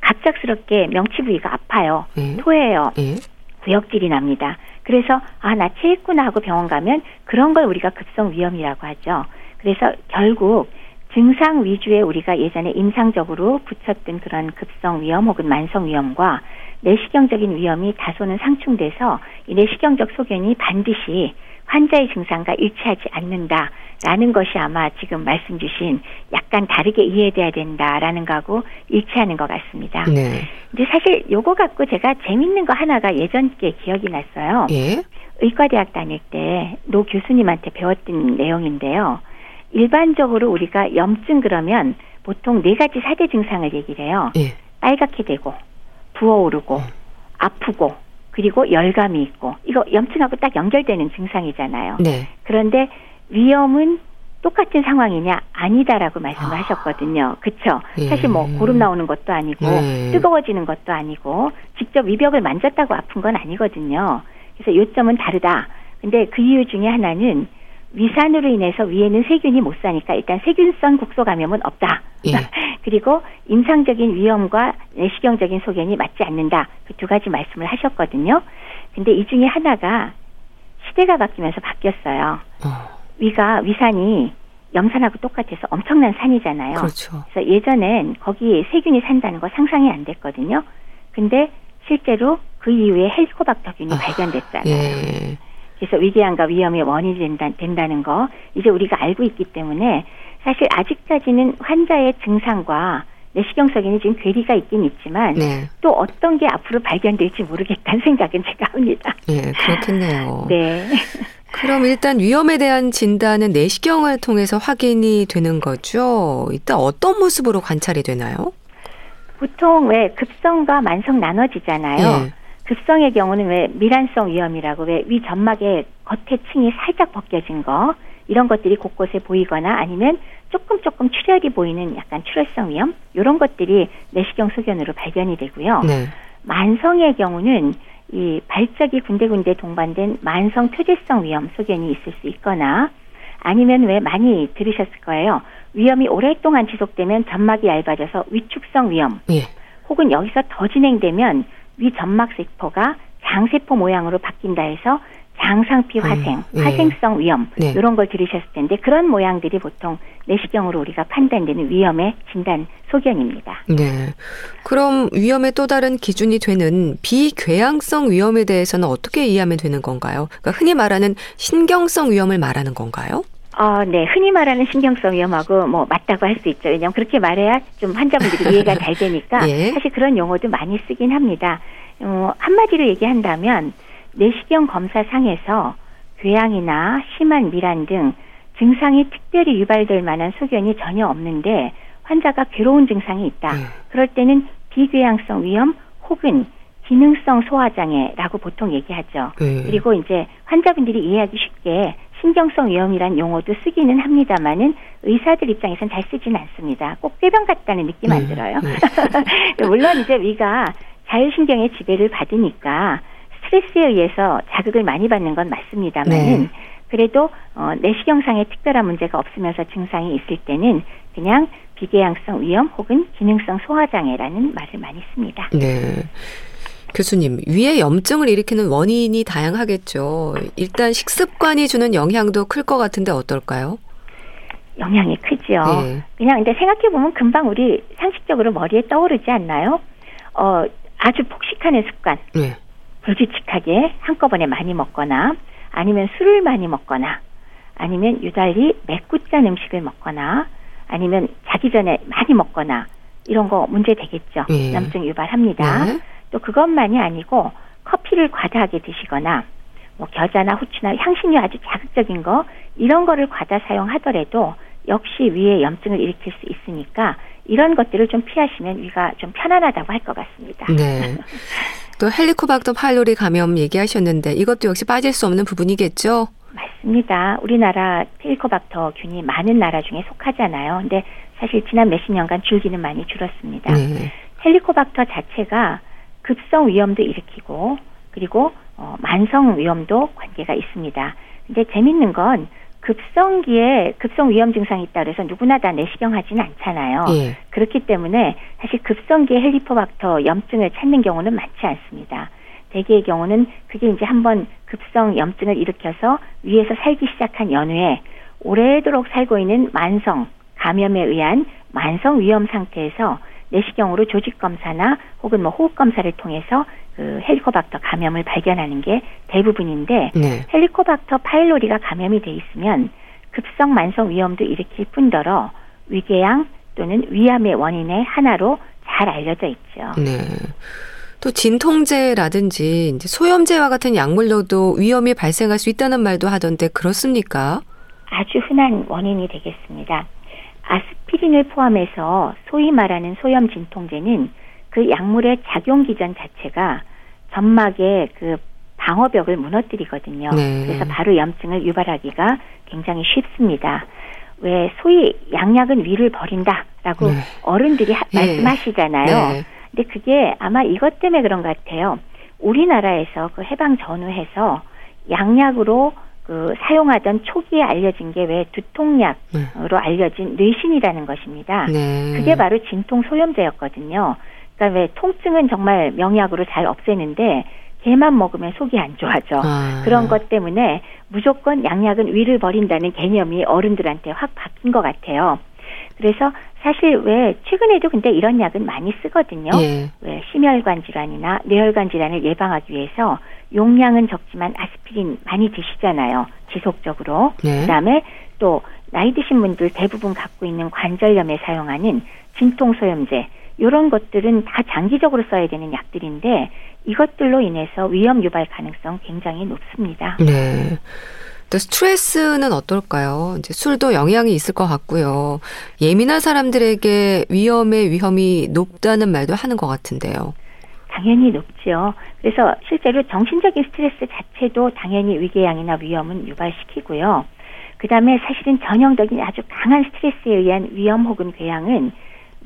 갑작스럽게 명치 부위가 아파요. 예. 토해요. 예. 구역질이 납니다. 그래서 아 나 체했구나 하고 병원 가면 그런 걸 우리가 급성 위염이라고 하죠. 그래서 결국 증상 위주의 우리가 예전에 임상적으로 붙였던 그런 급성 위염 혹은 만성 위염과 내시경적인 위험이 다소는 상충돼서 이 내시경적 소견이 반드시 환자의 증상과 일치하지 않는다라는 것이 아마 지금 말씀 주신 약간 다르게 이해돼야 된다라는 거하고 일치하는 것 같습니다. 네. 근데 사실 요거 갖고 제가 재밌는 거 하나가 예전께 기억이 났어요. 예. 의과대학 다닐 때 노 교수님한테 배웠던 내용인데요. 일반적으로 우리가 염증 그러면 보통 네 가지 사대 증상을 얘기를 해요. 예. 빨갛게 되고 부어오르고 아프고 그리고 열감이 있고 이거 염증하고 딱 연결되는 증상이잖아요. 네. 그런데 위험은 똑같은 상황이냐 아니다라고 말씀을 아. 하셨거든요. 그쵸? 예. 사실 뭐 고름 나오는 것도 아니고 예. 뜨거워지는 것도 아니고 직접 위벽을 만졌다고 아픈 건 아니거든요. 그래서 요점은 다르다. 근데 그 이유 중에 하나는 위산으로 인해서 위에는 세균이 못 사니까 일단 세균성 국소 감염은 없다. 예. 그리고 임상적인 위험과 내시경적인 소견이 맞지 않는다. 그 두 가지 말씀을 하셨거든요. 근데 이 중에 하나가 시대가 바뀌면서 바뀌었어요. 어, 위가 위산이 염산하고 똑같아서 엄청난 산이잖아요. 그렇죠. 그래서 예전엔 거기 세균이 산다는 거 상상이 안 됐거든요. 근데 실제로 그 이후에 헬리코박터균이 아, 발견됐잖아요. 예. 그래서 위궤양과 위염의 원인이 된다, 된다는 거 이제 우리가 알고 있기 때문에 사실 아직까지는 환자의 증상과 내시경 소견이 지금 괴리가 있긴 있지만 네. 또 어떤 게 앞으로 발견될지 모르겠다는 생각은 제가 합니다. 예, 그렇겠네요. 네. 그럼 일단 위험에 대한 진단은 내시경을 통해서 확인이 되는 거죠. 이따 어떤 모습으로 관찰이 되나요? 보통 왜 급성과 만성 나눠지잖아요. 예. 급성의 경우는 왜 미란성 위험이라고 왜 위 점막의 겉에 층이 살짝 벗겨진 거 이런 것들이 곳곳에 보이거나 아니면 조금 조금 출혈이 보이는 약간 출혈성 위험 이런 것들이 내시경 소견으로 발견이 되고요. 네. 만성의 경우는 이 발작이 군데군데 동반된 만성 표재성 위험 소견이 있을 수 있거나 아니면 왜 많이 들으셨을 거예요. 위험이 오랫동안 지속되면 점막이 얇아져서 위축성 위험 예. 혹은 여기서 더 진행되면 위 점막 세포가 장세포 모양으로 바뀐다 해서 장상피 화생, 음, 예. 화생성 위험 네. 이런 걸 들으셨을 텐데 그런 모양들이 보통 내시경으로 우리가 판단되는 위험의 진단 소견입니다. 네. 그럼 위험의 또 다른 기준이 되는 비궤양성 위험에 대해서는 어떻게 이해하면 되는 건가요? 그러니까 흔히 말하는 신경성 위험을 말하는 건가요? 어, 네. 흔히 말하는 신경성 위험하고 뭐 맞다고 할 수 있죠. 왜냐하면 그렇게 말해야 좀 환자분들이 이해가 잘 되니까 예. 사실 그런 용어도 많이 쓰긴 합니다. 어, 한마디로 얘기한다면 내시경 검사상에서 궤양이나 심한 미란 등 증상이 특별히 유발될 만한 소견이 전혀 없는데 환자가 괴로운 증상이 있다. 음. 그럴 때는 비궤양성 위험 혹은 기능성 소화장애라고 보통 얘기하죠. 예. 그리고 이제 환자분들이 이해하기 쉽게 신경성 위험이란 용어도 쓰기는 합니다만은 의사들 입장에선 잘 쓰진 않습니다. 꼭 꾀병 같다는 느낌 안 네, 들어요. 네. 물론 이제 위가 자율신경의 지배를 받으니까 스트레스에 의해서 자극을 많이 받는 건 맞습니다만은 네. 그래도 어, 내시경상에 특별한 문제가 없으면서 증상이 있을 때는 그냥 비궤양성 위험 혹은 기능성 소화장애라는 말을 많이 씁니다. 네. 교수님, 위에 염증을 일으키는 원인이 다양하겠죠. 일단 식습관이 주는 영향도 클 것 같은데 어떨까요? 영향이 크죠. 예. 그냥 근데 생각해 보면 금방 우리 상식적으로 머리에 떠오르지 않나요? 어 아주 폭식하는 습관, 네. 불규칙하게 한꺼번에 많이 먹거나 아니면 술을 많이 먹거나 아니면 유달리 맵고 짠 음식을 먹거나 아니면 자기 전에 많이 먹거나 이런 거 문제 되겠죠. 예. 염증 유발합니다. 네. 또 그것만이 아니고 커피를 과다하게 드시거나 뭐 겨자나 후추나 향신료 아주 자극적인 거 이런 거를 과다 사용하더라도 역시 위에 염증을 일으킬 수 있으니까 이런 것들을 좀 피하시면 위가 좀 편안하다고 할 것 같습니다. 네. 또 헬리코박터 파일로리 감염 얘기하셨는데 이것도 역시 빠질 수 없는 부분이겠죠? 맞습니다. 우리나라 헬리코박터 균이 많은 나라 중에 속하잖아요. 근데 사실 지난 몇십 년간 줄기는 많이 줄었습니다. 네. 헬리코박터 자체가 급성 위험도 일으키고 그리고 어, 만성 위험도 관계가 있습니다. 근데 재밌는 건 급성기에 급성 위험 증상이 있다 그래서 누구나 다 내시경 하지는 않잖아요. 예. 그렇기 때문에 사실 급성기에 헬리코박터 염증을 찾는 경우는 많지 않습니다. 대개의 경우는 그게 이제 한번 급성 염증을 일으켜서 위에서 살기 시작한 연후에 오래도록 살고 있는 만성 감염에 의한 만성 위험 상태에서 내시경으로 조직 검사나 혹은 뭐 호흡 검사를 통해서 그 헬리코박터 감염을 발견하는 게 대부분인데 네. 헬리코박터 파일로리가 감염이 돼 있으면 급성 만성 위험도 일으킬 뿐더러 위궤양 또는 위암의 원인의 하나로 잘 알려져 있죠. 네. 또 진통제라든지 이제 소염제와 같은 약물로도 위험이 발생할 수 있다는 말도 하던데 그렇습니까? 아주 흔한 원인이 되겠습니다. 아스피린을 포함해서 소위 말하는 소염 진통제는 그 약물의 작용 기전 자체가 점막의 그 방어벽을 무너뜨리거든요. 네. 그래서 바로 염증을 유발하기가 굉장히 쉽습니다. 왜 소위 양약은 위를 버린다라고 네. 어른들이 하- 예. 말씀하시잖아요. 네. 근데 그게 아마 이것 때문에 그런 것 같아요. 우리나라에서 그 해방 전후해서 양약으로 그 사용하던 초기에 알려진 게 왜 두통약으로 알려진 뇌신이라는 것입니다. 네. 그게 바로 진통 소염제였거든요. 그러니까 왜 통증은 정말 명약으로 잘 없애는데 걔만 먹으면 속이 안 좋아져. 아. 그런 것 때문에 무조건 양약은 위를 버린다는 개념이 어른들한테 확 바뀐 것 같아요. 그래서 사실 왜 최근에도 근데 이런 약은 많이 쓰거든요. 예. 왜 심혈관 질환이나 뇌혈관 질환을 예방하기 위해서 용량은 적지만 아스피린 많이 드시잖아요. 지속적으로. 네. 그다음에 또 나이 드신 분들 대부분 갖고 있는 관절염에 사용하는 진통소염제 이런 것들은 다 장기적으로 써야 되는 약들인데 이것들로 인해서 위험 유발 가능성 굉장히 높습니다. 네. 또 스트레스는 어떨까요? 이제 술도 영향이 있을 것 같고요. 예민한 사람들에게 위험의 위험이 높다는 말도 하는 것 같은데요. 당연히 높죠. 그래서 실제로 정신적인 스트레스 자체도 당연히 위궤양이나 위험은 유발시키고요. 그 다음에 사실은 전형적인 아주 강한 스트레스에 의한 위험 혹은 궤양은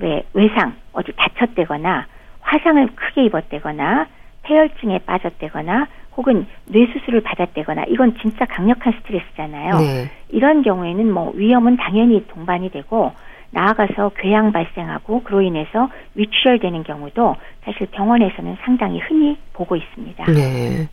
왜 외상, 어디 다쳤대거나 화상을 크게 입었대거나 폐혈증에 빠졌대거나 혹은 뇌수술을 받았대거나 이건 진짜 강력한 스트레스잖아요. 네. 이런 경우에는 뭐 위험은 당연히 동반이 되고 나아가서 궤양 발생하고 그로 인해서 위출혈되는 경우도 사실 병원에서는 상당히 흔히 보고 있습니다. 네.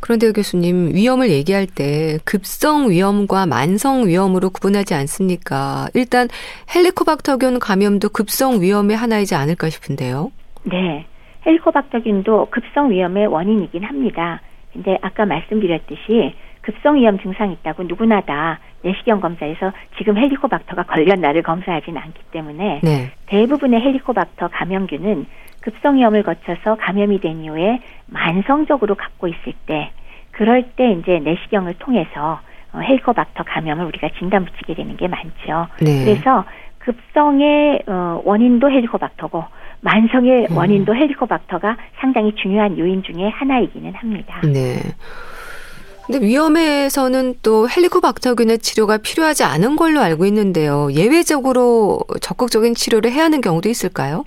그런데 교수님 위험을 얘기할 때 급성 위험과 만성 위험으로 구분하지 않습니까? 일단 헬리코박터균 감염도 급성 위험의 하나이지 않을까 싶은데요. 네. 헬리코박터균도 급성 위험의 원인이긴 합니다. 근데 아까 말씀드렸듯이 급성 위험 증상이 있다고 누구나 다 내시경 검사에서 지금 헬리코박터가 걸렸나를 검사하지는 않기 때문에 네. 대부분의 헬리코박터 감염균은 급성 위험을 거쳐서 감염이 된 이후에 만성적으로 갖고 있을 때 그럴 때 이제 내시경을 통해서 어, 헬리코박터 감염을 우리가 진단 붙이게 되는 게 많죠. 네. 그래서 급성의 어, 원인도 헬리코박터고 만성의 음. 원인도 헬리코박터가 상당히 중요한 요인 중에 하나이기는 합니다. 네. 근데 위험에서는 또 헬리코박터균의 치료가 필요하지 않은 걸로 알고 있는데요. 예외적으로 적극적인 치료를 해야 하는 경우도 있을까요?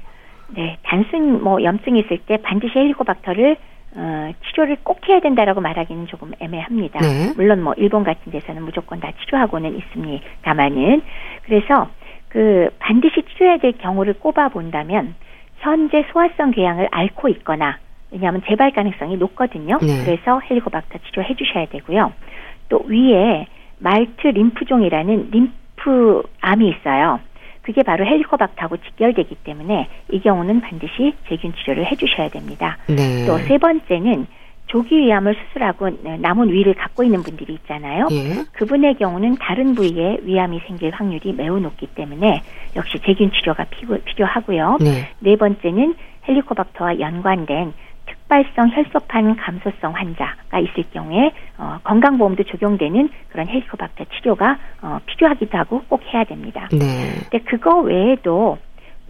네, 단순 뭐 염증이 있을 때 반드시 헬리코박터를 어, 치료를 꼭 해야 된다라고 말하기는 조금 애매합니다. 네. 물론 뭐 일본 같은 데서는 무조건 다 치료하고는 있습니다만은 그래서 그 반드시 치료해야 될 경우를 꼽아 본다면 현재 소화성 궤양을 앓고 있거나 왜냐하면 재발 가능성이 높거든요. 네. 그래서 헬리코박터 치료해 주셔야 되고요. 또 위에 말트 림프종이라는 림프암이 있어요. 그게 바로 헬리코박터하고 직결되기 때문에 이 경우는 반드시 제균 치료를 해 주셔야 됩니다. 네. 또세 번째는 조기 위암을 수술하고 남은 위를 갖고 있는 분들이 있잖아요. 예. 그분의 경우는 다른 부위에 위암이 생길 확률이 매우 높기 때문에 역시 제균 치료가 필요, 하고요 네. 네 번째는 헬리코박터와 연관된 특발성 혈소판 감소성 환자가 있을 경우에 어, 건강보험도 적용되는 그런 헬리코박터 치료가 어, 필요하기도 하고 꼭 해야 됩니다. 네. 근데 그거 외에도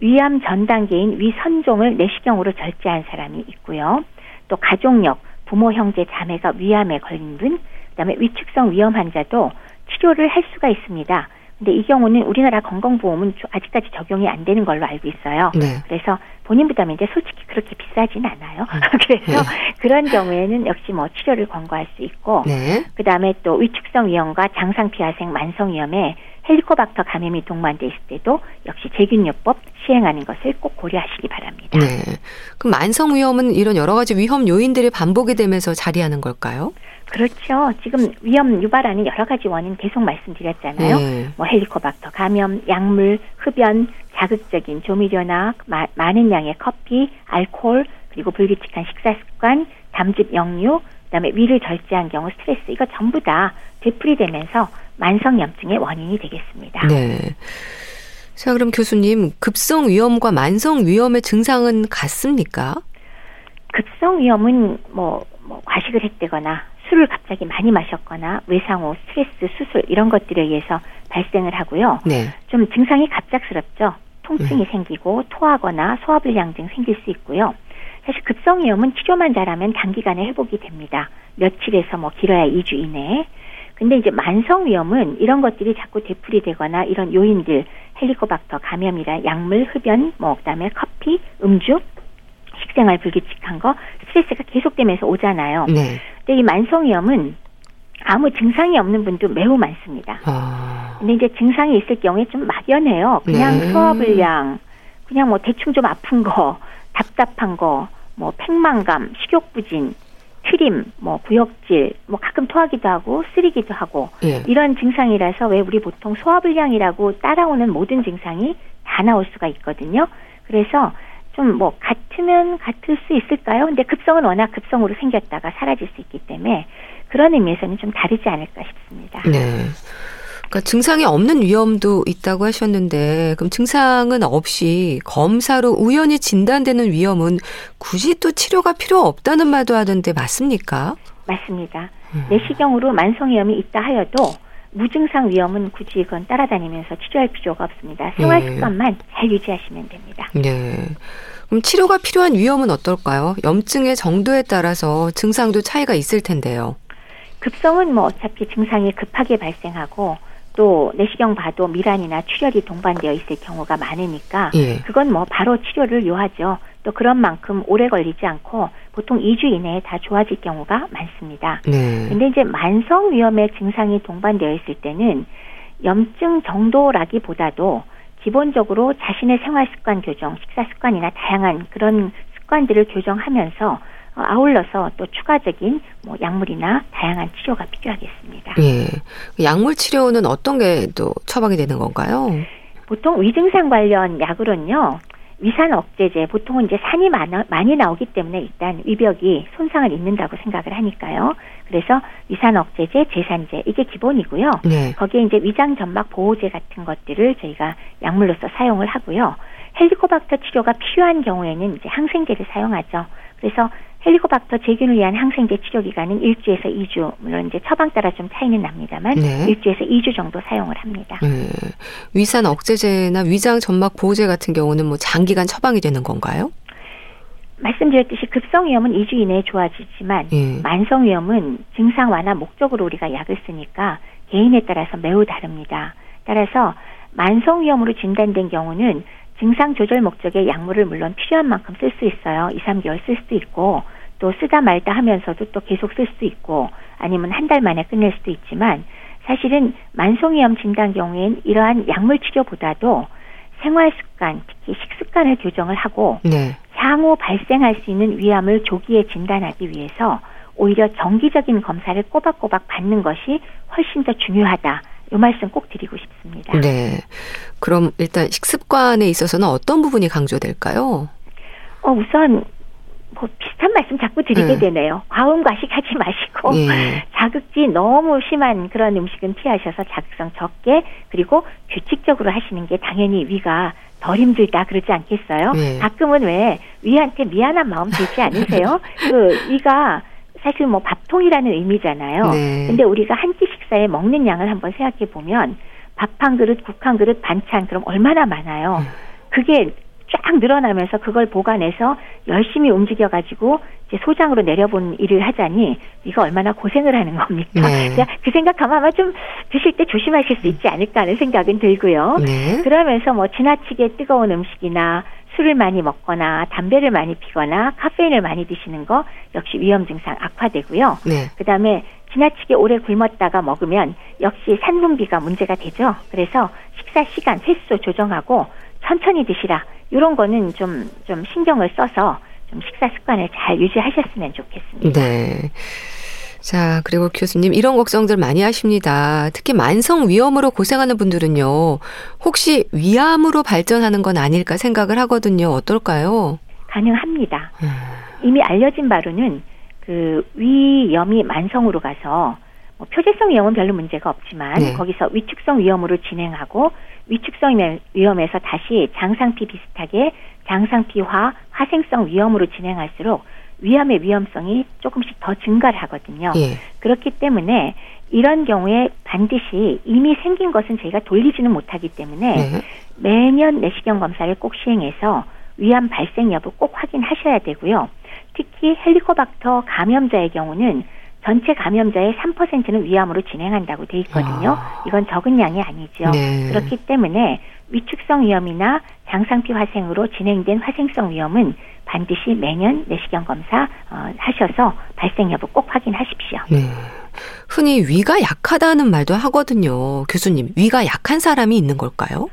위암 전 단계인 위선종을 내시경으로 절제한 사람이 있고요. 또 가족력, 부모, 형제, 자매가 위암에 걸린 분, 그다음에 위축성 위험 환자도 치료를 할 수가 있습니다. 근데 이 경우는 우리나라 건강보험은 아직까지 적용이 안 되는 걸로 알고 있어요. 네. 그래서 본인 부담인데 솔직히 그렇게 비싸진 않아요. 음. 그래서 네. 그런 경우에는 역시 뭐 치료를 권고할 수 있고, 네. 그 다음에 또 위축성 위험과 장상피하생 만성 위험에 헬리코박터 감염이 동반돼 있을 때도 역시 제균요법 시행하는 것을 꼭 고려하시기 바랍니다. 네. 그럼 만성 위험은 이런 여러 가지 위험 요인들이 반복이 되면서 자리하는 걸까요? 그렇죠. 지금 위험 유발하는 여러 가지 원인 계속 말씀드렸잖아요. 네. 뭐 헬리코박터 감염, 약물, 흡연, 자극적인 조미료나 마, 많은 양의 커피, 알코올, 그리고 불규칙한 식사 습관, 담즙 역류, 그다음에 위를 절제한 경우 스트레스 이거 전부 다 되풀이되면서 만성염증의 원인이 되겠습니다. 네. 자, 그럼 교수님, 급성 위염과 만성 위염의 증상은 같습니까? 급성 위염은 뭐, 뭐 과식을 했다거나 술을 갑자기 많이 마셨거나 외상후 스트레스 수술 이런 것들에 의해서 발생을 하고요. 네. 좀 증상이 갑작스럽죠. 통증이 네. 생기고 토하거나 소화불량 등 생길 수 있고요. 사실 급성위염은 치료만 잘하면 단기간에 회복이 됩니다. 며칠에서 뭐 길어야 2주 이내에. 근데 이제 만성위염은 이런 것들이 자꾸 되풀이 되거나 이런 요인들 헬리코박터 감염이라 약물 흡연 뭐 그다음에 커피 음주 식생활 불규칙한 거 스트레스가 계속되면서 오잖아요. 네. 근데 이 만성위염은 아무 증상이 없는 분도 매우 많습니다. 아. 근데 이제 증상이 있을 경우에 좀 막연해요. 그냥 네. 소화불량, 그냥 뭐 대충 좀 아픈 거, 답답한 거, 뭐 팽만감, 식욕부진, 트림, 뭐 구역질, 뭐 가끔 토하기도 하고 쓰리기도 하고 예. 이런 증상이라서 왜 우리 보통 소화불량이라고 따라오는 모든 증상이 다 나올 수가 있거든요. 그래서 좀 뭐 같으면 같을 수 있을까요? 근데 급성은 워낙 급성으로 생겼다가 사라질 수 있기 때문에 그런 의미에서는 좀 다르지 않을까 싶습니다. 네. 그러니까 증상이 없는 위험도 있다고 하셨는데 그럼 증상은 없이 검사로 우연히 진단되는 위험은 굳이 또 치료가 필요 없다는 말도 하던데 맞습니까? 맞습니다. 음. 내시경으로 만성위염이 있다 하여도 무증상 위험은 굳이 그건 따라다니면서 치료할 필요가 없습니다. 생활 네. 습관만 잘 유지하시면 됩니다. 네. 그럼 치료가 필요한 위험은 어떨까요? 염증의 정도에 따라서 증상도 차이가 있을 텐데요. 급성은 뭐 어차피 증상이 급하게 발생하고 또 내시경 봐도 미란이나 출혈이 동반되어 있을 경우가 많으니까 예. 그건 뭐 바로 치료를 요하죠. 또 그런 만큼 오래 걸리지 않고 보통 2주 이내에 다 좋아질 경우가 많습니다. 네. 근데 이제 만성 위험의 증상이 동반되어 있을 때는 염증 정도라기보다도 기본적으로 자신의 생활 습관 교정, 식사 습관이나 다양한 그런 습관들을 교정하면서 어, 아울러서 또 추가적인 뭐 약물이나 다양한 치료가 필요하겠습니다. 예. 약물 치료는 어떤 게 또 처방이 되는 건가요? 보통 위증상 관련 약으로는요. 위산 억제제 보통은 이제 산이 많아, 많이 나오기 때문에 일단 위벽이 손상을 입는다고 생각을 하니까요. 그래서 위산 억제제, 제산제 이게 기본이고요. 네. 거기에 이제 위장 점막 보호제 같은 것들을 저희가 약물로서 사용을 하고요. 헬리코박터 치료가 필요한 경우에는 이제 항생제를 사용하죠. 그래서 헬리코박터 제균을 위한 항생제 치료 기간은 1주에서 2주, 물론 이제 처방 따라 좀 차이는 납니다만 네. 1주에서 2주 정도 사용을 합니다. 네. 위산 억제제나 위장 점막 보호제 같은 경우는 뭐 장기간 처방이 되는 건가요? 말씀드렸듯이 급성 위험은 2주 이내에 좋아지지만 예. 만성 위험은 증상 완화 목적으로 우리가 약을 쓰니까 개인에 따라서 매우 다릅니다. 따라서 만성 위험으로 진단된 경우는 증상 조절 목적의 약물을 물론 필요한 만큼 쓸 수 있어요. 2, 3개월 쓸 수도 있고 또 쓰다 말다 하면서도 또 계속 쓸 수도 있고 아니면 한 달 만에 끝낼 수도 있지만 사실은 만성위염 진단 경우엔 이러한 약물 치료보다도 생활 습관, 특히 식습관을 교정을 하고 네. 향후 발생할 수 있는 위암을 조기에 진단하기 위해서 오히려 정기적인 검사를 꼬박꼬박 받는 것이 훨씬 더 중요하다. 이 말씀 꼭 드리고 싶습니다. 네. 그럼 일단 식습관에 있어서는 어떤 부분이 강조될까요? 어, 우선 뭐 비슷한 말씀 자꾸 드리게 네. 되네요. 과음 과식하지 마시고 네. 자극지 너무 심한 그런 음식은 피하셔서 자극성 적게 그리고 규칙적으로 하시는 게 당연히 위가 덜 힘들다 그러지 않겠어요? 네. 가끔은 왜 위한테 미안한 마음 들지 않으세요? 그 위가 사실 뭐 밥통이라는 의미잖아요. 네. 근데 우리가 한 끼 식사에 먹는 양을 한번 생각해 보면 밥 한 그릇, 국 한 그릇, 반찬 그럼 얼마나 많아요. 음. 그게 쫙 늘어나면서 그걸 보관해서 열심히 움직여 가지고 이제 소장으로 내려본 일을 하자니 이거 얼마나 고생을 하는 겁니까? 네. 그 생각하면 아마 좀 드실 때 조심하실 수 있지 않을까 하는 생각은 들고요. 네. 그러면서 뭐 지나치게 뜨거운 음식이나 술을 많이 먹거나 담배를 많이 피거나 카페인을 많이 드시는 거 역시 위험 증상 악화되고요. 네. 그다음에 지나치게 오래 굶었다가 먹으면 역시 산분비가 문제가 되죠. 그래서 식사 시간 횟수 조정하고 천천히 드시라. 이런 거는 좀좀 신경을 써서 좀 식사 습관을 잘 유지하셨으면 좋겠습니다. 네. 자, 그리고 교수님, 이런 걱정들 많이 하십니다. 특히 만성 위염으로 고생하는 분들은요, 혹시 위암으로 발전하는 건 아닐까 생각을 하거든요. 어떨까요? 가능합니다. 음. 이미 알려진 바로는 그 위염이 만성으로 가서 뭐 표재성 위염은 별로 문제가 없지만 네. 거기서 위축성 위염으로 진행하고 위축성 위염에서 다시 장상피 비슷하게 장상피화 화생성 위염으로 진행할수록 위암의 위험성이 조금씩 더 증가를 하거든요. 예. 그렇기 때문에 이런 경우에 반드시 이미 생긴 것은 저희가 돌리지는 못하기 때문에 네. 매년 내시경 검사를 꼭 시행해서 위암 발생 여부 꼭 확인하셔야 되고요. 특히 헬리코박터 감염자의 경우는 전체 감염자의 3%는 위암으로 진행한다고 돼 있거든요. 아. 이건 적은 양이 아니죠. 네. 그렇기 때문에 위축성 위염이나 장상피 화생으로 진행된 화생성 위염은 반드시 매년 내시경 검사 어, 하셔서 발생 여부 꼭 확인하십시오. 네. 흔히 위가 약하다는 말도 하거든요. 교수님, 위가 약한 사람이 있는 걸까요?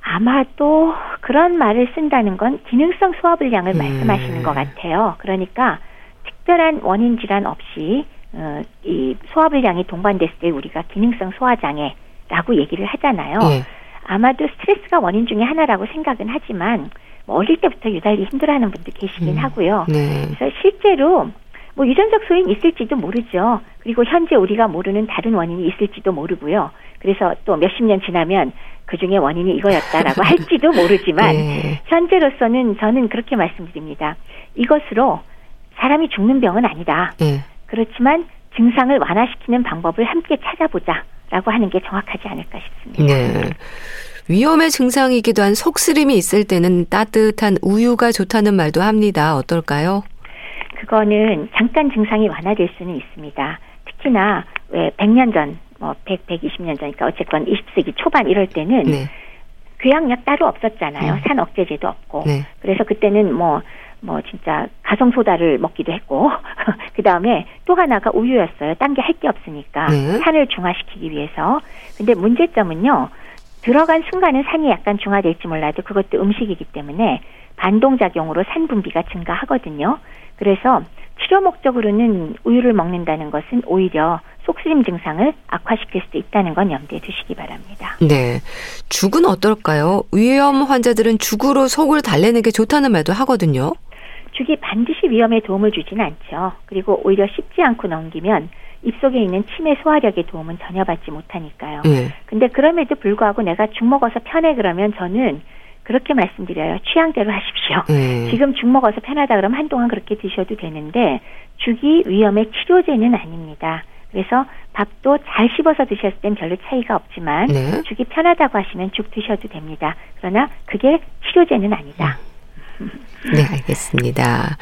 아마도 그런 말을 쓴다는 건 기능성 소화불량을 음. 말씀하시는 것 같아요. 그러니까 특별한 원인 질환 없이 어, 이 소화불량이 동반됐을 때 우리가 기능성 소화장애라고 얘기를 하잖아요. 네. 아마도 스트레스가 원인 중에 하나라고 생각은 하지만 뭐 어릴 때부터 유달리 힘들어하는 분들 계시긴 음. 하고요. 네. 그래서 실제로 뭐 유전적 소인 있을지도 모르죠. 그리고 현재 우리가 모르는 다른 원인이 있을지도 모르고요. 그래서 또 몇십 년 지나면 그 중에 원인이 이거였다라고 할지도 모르지만 네. 현재로서는 저는 그렇게 말씀드립니다. 이것으로 사람이 죽는 병은 아니다. 네. 그렇지만 증상을 완화시키는 방법을 함께 찾아보자 라고 하는 게 정확하지 않을까 싶습니다. 네. 위험의 증상이기도 한 속쓰림이 있을 때는 따뜻한 우유가 좋다는 말도 합니다. 어떨까요? 그거는 잠깐 증상이 완화될 수는 있습니다. 특히나 왜 100년 전, 뭐 100, 120년 전이니까 어쨌건 20세기 초반 이럴 때는 네. 교양약 따로 없었잖아요. 음. 산 억제제도 없고. 네. 그래서 그때는 뭐, 뭐 진짜 가성 소다를 먹기도 했고, 그 다음에 또 하나가 우유였어요. 딴 게 할 게 없으니까. 네. 산을 중화시키기 위해서. 근데 문제점은요, 들어간 순간은 산이 약간 중화될지 몰라도 그것도 음식이기 때문에 반동작용으로 산 분비가 증가하거든요. 그래서 치료 목적으로는 우유를 먹는다는 것은 오히려 속쓰림 증상을 악화시킬 수도 있다는 건 염두에 두시기 바랍니다. 네. 죽은 어떨까요? 위험 환자들은 죽으로 속을 달래는 게 좋다는 말도 하거든요. 죽이 반드시 위험에 도움을 주지는 않죠. 그리고 오히려 씹지 않고 넘기면 입속에 있는 치매 소화력의 도움은 전혀 받지 못하니까요. 네. 근데 그럼에도 불구하고 내가 죽 먹어서 편해 그러면 저는 그렇게 말씀드려요. 취향대로 하십시오. 네. 지금 죽 먹어서 편하다 그러면 한동안 그렇게 드셔도 되는데 죽이 위험의 치료제는 아닙니다. 그래서 밥도 잘 씹어서 드셨을 땐 별로 차이가 없지만 네. 죽이 편하다고 하시면 죽 드셔도 됩니다. 그러나 그게 치료제는 아니다. 네, 알겠습니다.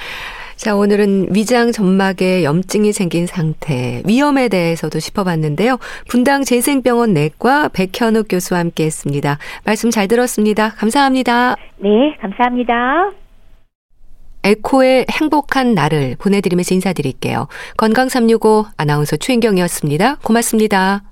자, 오늘은 위장 점막에 염증이 생긴 상태, 위험에 대해서도 짚어봤는데요. 분당 재생병원 내과 백현욱 교수와 함께 했습니다. 말씀 잘 들었습니다. 감사합니다. 네, 감사합니다. 에코의 행복한 날을 보내드리면서 인사드릴게요. 건강365 아나운서 최인경이었습니다. 고맙습니다.